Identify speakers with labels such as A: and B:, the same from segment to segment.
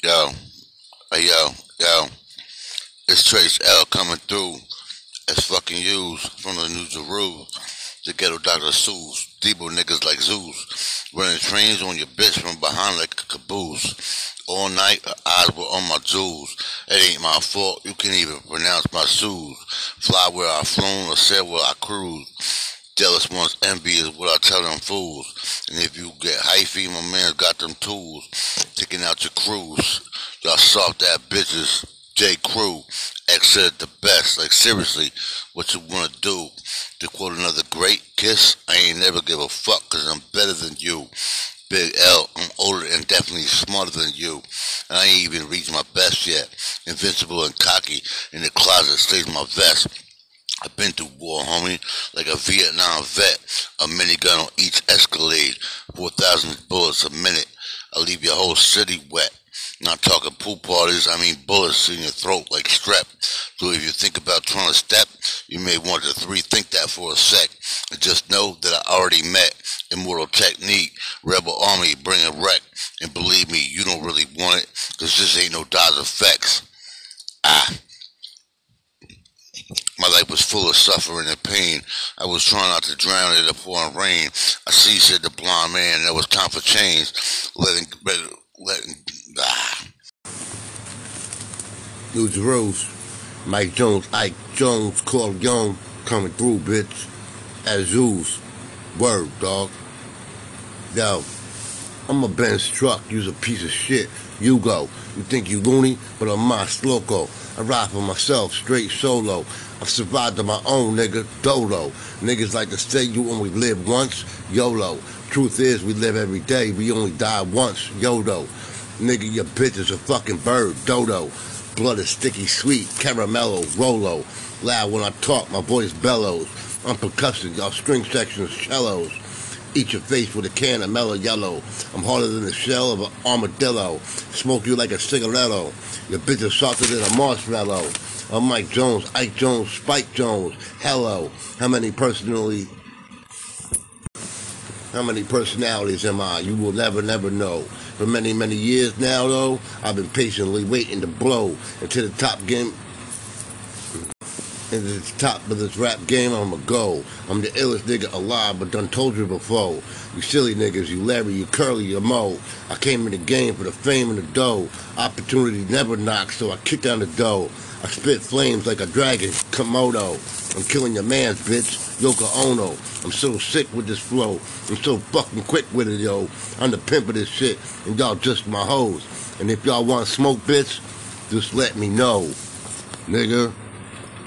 A: Yo, hey yo, yo, it's Trace L coming through as fucking used from the New Jerusalem. The ghetto Dr. Seuss, Debo niggas like Zeus, running trains on your bitch from behind like a caboose. All night, her eyes were on my jewels. It ain't my fault, you can't even pronounce my shoes. Fly where I flown or sail where I cruise. Jealous ones envy is what I tell them fools. And if you get hyphy, my man's got them tools. Taking out your crews. Y'all soft ass bitches. J. Crew. X said the best. Like seriously, what you wanna do? To quote another great kiss, I ain't never give a fuck cause I'm better than you. Big L, I'm older and definitely smarter than you. And I ain't even reached my best yet. Invincible and cocky. In the closet stays my vest. I've been through war, homie, like a Vietnam vet. A minigun on each Escalade, 4,000 bullets a minute. I leave your whole city wet. Not talking pool parties, I mean bullets in your throat like strep. So if you think about trying to step, you may want to rethink that for a sec. And just know that I already met Immortal Technique, Rebel Army, bring a wreck. And believe me, you don't really want it, cause this ain't no Dodge effects. Ah. My life was full of suffering and pain. I was trying not to drown in the pouring rain. I see, said the blind man, there was time for change. Letting, letting, ah.
B: News Rose, Mike Jones, Ike Jones, Corleone, coming through, bitch. Azus, word, dog. Yo, I'm a Benz truck, you's a piece of shit. You go. You think you loony, but I'm más loco. I ride for myself, straight solo. I've survived on my own, nigga, dolo. Niggas like to say you only live once, YOLO. Truth is, we live every day, we only die once, YOLO. Nigga, your bitch is a fucking bird, dodo. Blood is sticky sweet, caramello, rolo. Loud when I talk, my voice bellows. I'm percussion, y'all string sections, cellos. Eat your face with a can of mellow yellow. I'm harder than the shell of an armadillo. Smoke you like a cigaretto. Your bitch is softer than a marshmallow. I'm Mike Jones, Ike Jones, Spike Jones. Hello. How many personally how many personalities am I? You will never, never know. For many, many years now, though, I've been patiently waiting to blow into the top game. Into the top of this rap game, I'm a go. I'm the illest nigga alive, but done told you before. You silly niggas, you Larry, you Curly, you Mo. I came in the game for the fame and the dough. Opportunity never knocks, so I kick down the door. I spit flames like a dragon, Komodo. I'm killing your mans, bitch, Yoko Ono. I'm so sick with this flow. I'm so fucking quick with it, yo. I'm the pimp of this shit, and y'all just my hoes. And if y'all want smoke, bitch, just let me know. Nigga,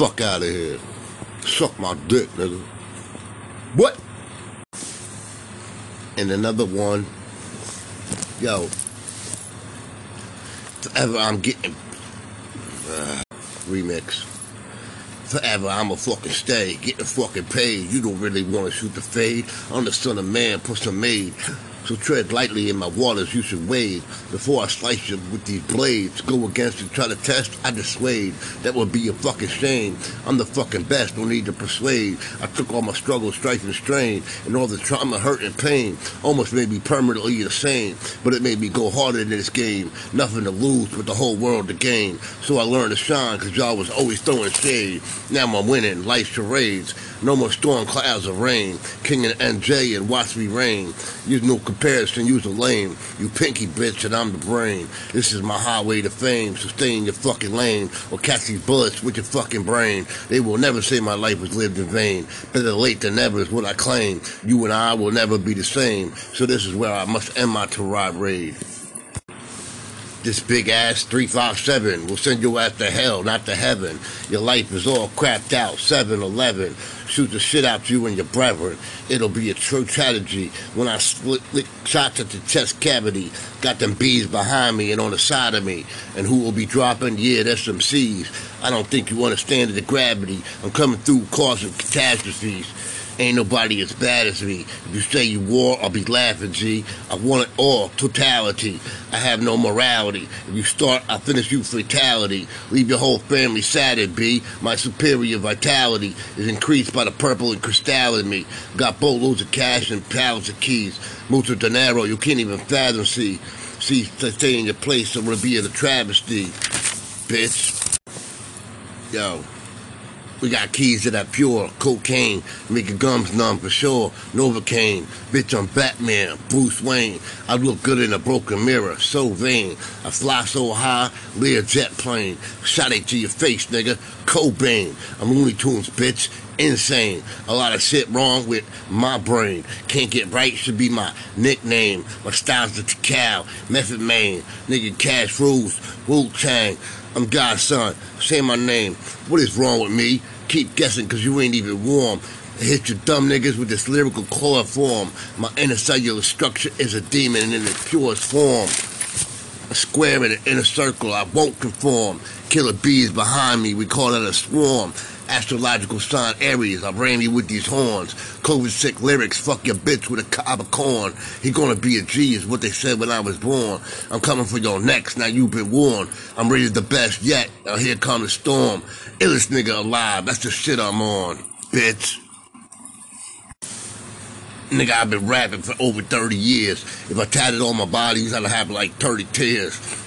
B: fuck out of here. Suck my dick, nigga. What? And another one. Yo. Forever I'm getting. Uh, remix. Forever I'ma fucking stay, getting fucking paid. You don't really wanna shoot the fade. I'm the son of man, put some made. So tread lightly in my waters, you should wade. Before I slice you with these blades, go against and try to test, I dissuade. That would be a fucking shame. I'm the fucking best, don't need to persuade. I took all my struggles, strife and strain, and all the trauma, hurt and pain. Almost made me permanently insane, but it made me go harder in this game. Nothing to lose, but the whole world to gain. So I learned to shine, cause y'all was always throwing shade. Now I'm winning, life charades. No more storm clouds of rain. King and NJ and watch me reign. Use no comparison, use a lame. You pinky bitch and I'm the brain. This is my highway to fame. So your fucking lane or catch these bullets with your fucking brain. They will never say my life was lived in vain. Better late than never is what I claim. You and I will never be the same. So this is where I must end my tirade. This big ass 357 will send you ass to hell, not to heaven. Your life is all crapped out. 7 Eleven. Shoot the shit out you and your brethren. It'll be a true tragedy when I split shots at the chest cavity. Got them bees behind me and on the side of me. And who will be dropping? Yeah, that's some C's. I don't think you understand the gravity. I'm coming through causing catastrophes. Ain't nobody as bad as me. If you say you war, I'll be laughing, G. I want it all, totality. I have no morality. If you start, I'll finish you fatality. Leave your whole family saddened, B. My superior vitality is increased by the purple and crystal in me. Got boatloads of cash and pallets of keys. Mucho dinero, you can't even fathom, see. See, stay in your place, it would be a travesty, bitch. Yo, we got keys to that pure cocaine, make your gums numb for sure. Novocaine, bitch, I'm Batman, Bruce Wayne. I look good in a broken mirror, so vain. I fly so high, Lear jet plane. Shot it to your face, nigga. Cobain. I'm Looney Tunes, bitch. Insane. A lot of shit wrong with my brain. Can't get right should be my nickname. My style's the cow, Method Man. Nigga, cash rules, Wu Tang. I'm God's son. Say my name. What is wrong with me? Keep guessing cause you ain't even warm. I hit your dumb niggas with this lyrical chloroform. My inner cellular structure is a demon in its purest form. A square in an inner circle, I won't conform. Killer bees behind me, we call that a swarm. Astrological sign Aries, I ram you with these horns. COVID sick lyrics, fuck your bitch with a cob of corn. He gonna be a G is what they said when I was born. I'm coming for your next, now you've been warned. I'm rated the best yet, now here come the storm. Illest nigga alive, that's the shit I'm on, bitch. Nigga, I've been rapping for over 30 years. If I tatted on my body, I'd have like 30 tears.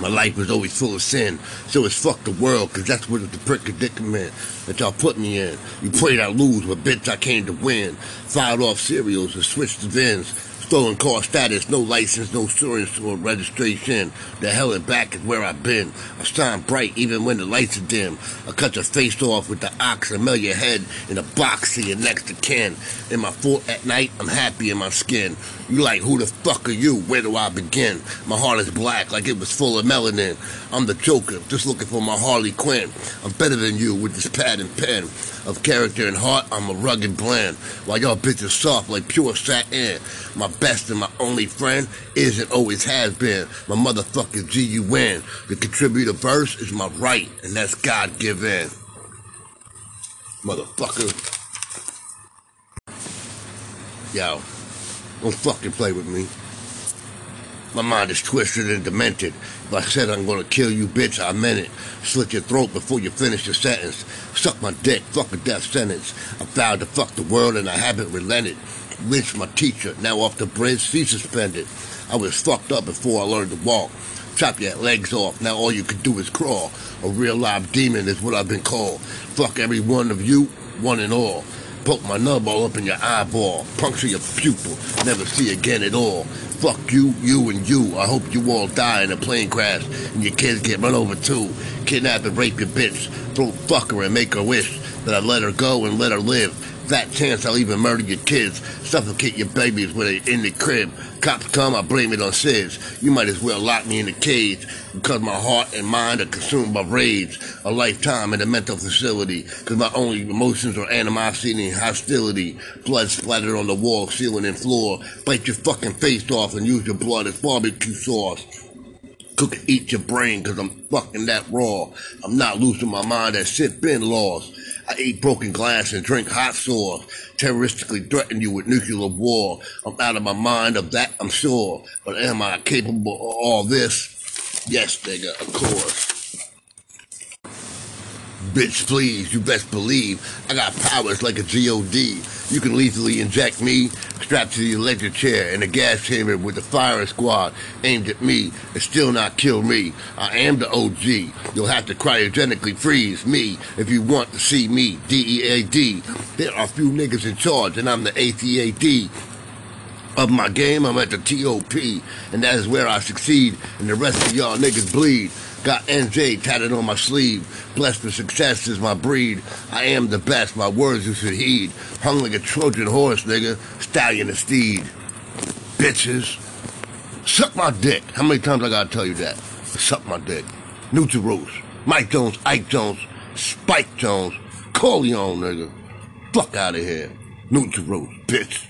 B: My life was always full of sin, so it's fuck the world, cause that's what the predicament that y'all put me in. You prayed I lose, but bitch, I came to win. Filed off cereals and switched the VINs. Stolen car status, no license, no insurance or registration. The hell and back is where I've been. I shine bright even when the lights are dim. I cut your face off with the ox and mail your head in a box to your next to kin. In my fort at night, I'm happy in my skin. You like, who the fuck are you? Where do I begin? My heart is black like it was full of melanin. I'm the Joker, just looking for my Harley Quinn. I'm better than you with this pad and pen. Of character and heart, I'm a rugged blend. While y'all bitches soft like pure satin. My best and my only friend is and always has been my motherfucking G-U-N. The contributor verse is my right, and that's God-given. Motherfucker. Yo, don't fucking play with me. My mind is twisted and demented. If I said I'm gonna kill you, bitch, I meant it. Slit your throat before you finish your sentence. Suck my dick, fuck a death sentence. I vowed to fuck the world and I haven't relented. Lynched my teacher, now off the bridge, she suspended. I was fucked up before I learned to walk. Chop your legs off, now all you can do is crawl. A real live demon is what I've been called. Fuck every one of you, one and all. Poke my nub all up in your eyeball. Puncture your pupil, never see again at all. Fuck you, you, and you. I hope you all die in a plane crash and your kids get run over too. Kidnap and rape your bitch. Throw fuck her and make her wish that I let her go and let her live. Fat chance I'll even murder your kids. Suffocate your babies when they in the crib. Cops come, I blame it on SIDS. You might as well lock me in a cage because my heart and mind are consumed by rage. A lifetime in a mental facility because my only emotions are animosity and hostility. Blood splattered on the wall, ceiling, and floor. Bite your fucking face off and use your blood as barbecue sauce. Cook and eat your brain because I'm fucking that raw. I'm not losing my mind, that shit been lost. I eat broken glass and drink hot sauce. Terroristically threaten you with nuclear war. I'm out of my mind of that, I'm sure. But am I capable of all this? Yes, nigga, of course. Bitch, please, you best believe I got powers like a G.O.D. You can lethally inject me, strapped to the electric chair in a gas chamber with the firing squad aimed at me and still not kill me. I am the OG. You'll have to cryogenically freeze me if you want to see me. D-E-A-D. There are few niggas in charge and I'm the ATAD of my game, I'm at the TOP, and that is where I succeed, and the rest of y'all niggas bleed. Got NJ tatted on my sleeve. Blessed with success is my breed. I am the best, my words you should heed. Hung like a Trojan horse, nigga. Stallion of steed. Bitches. Suck my dick. How many times I gotta tell you that? Suck my dick. Neutral Rose. Mike Jones, Ike Jones, Spike Jones, Corleone, nigga. Fuck out of here. Neutral Rose, bitch.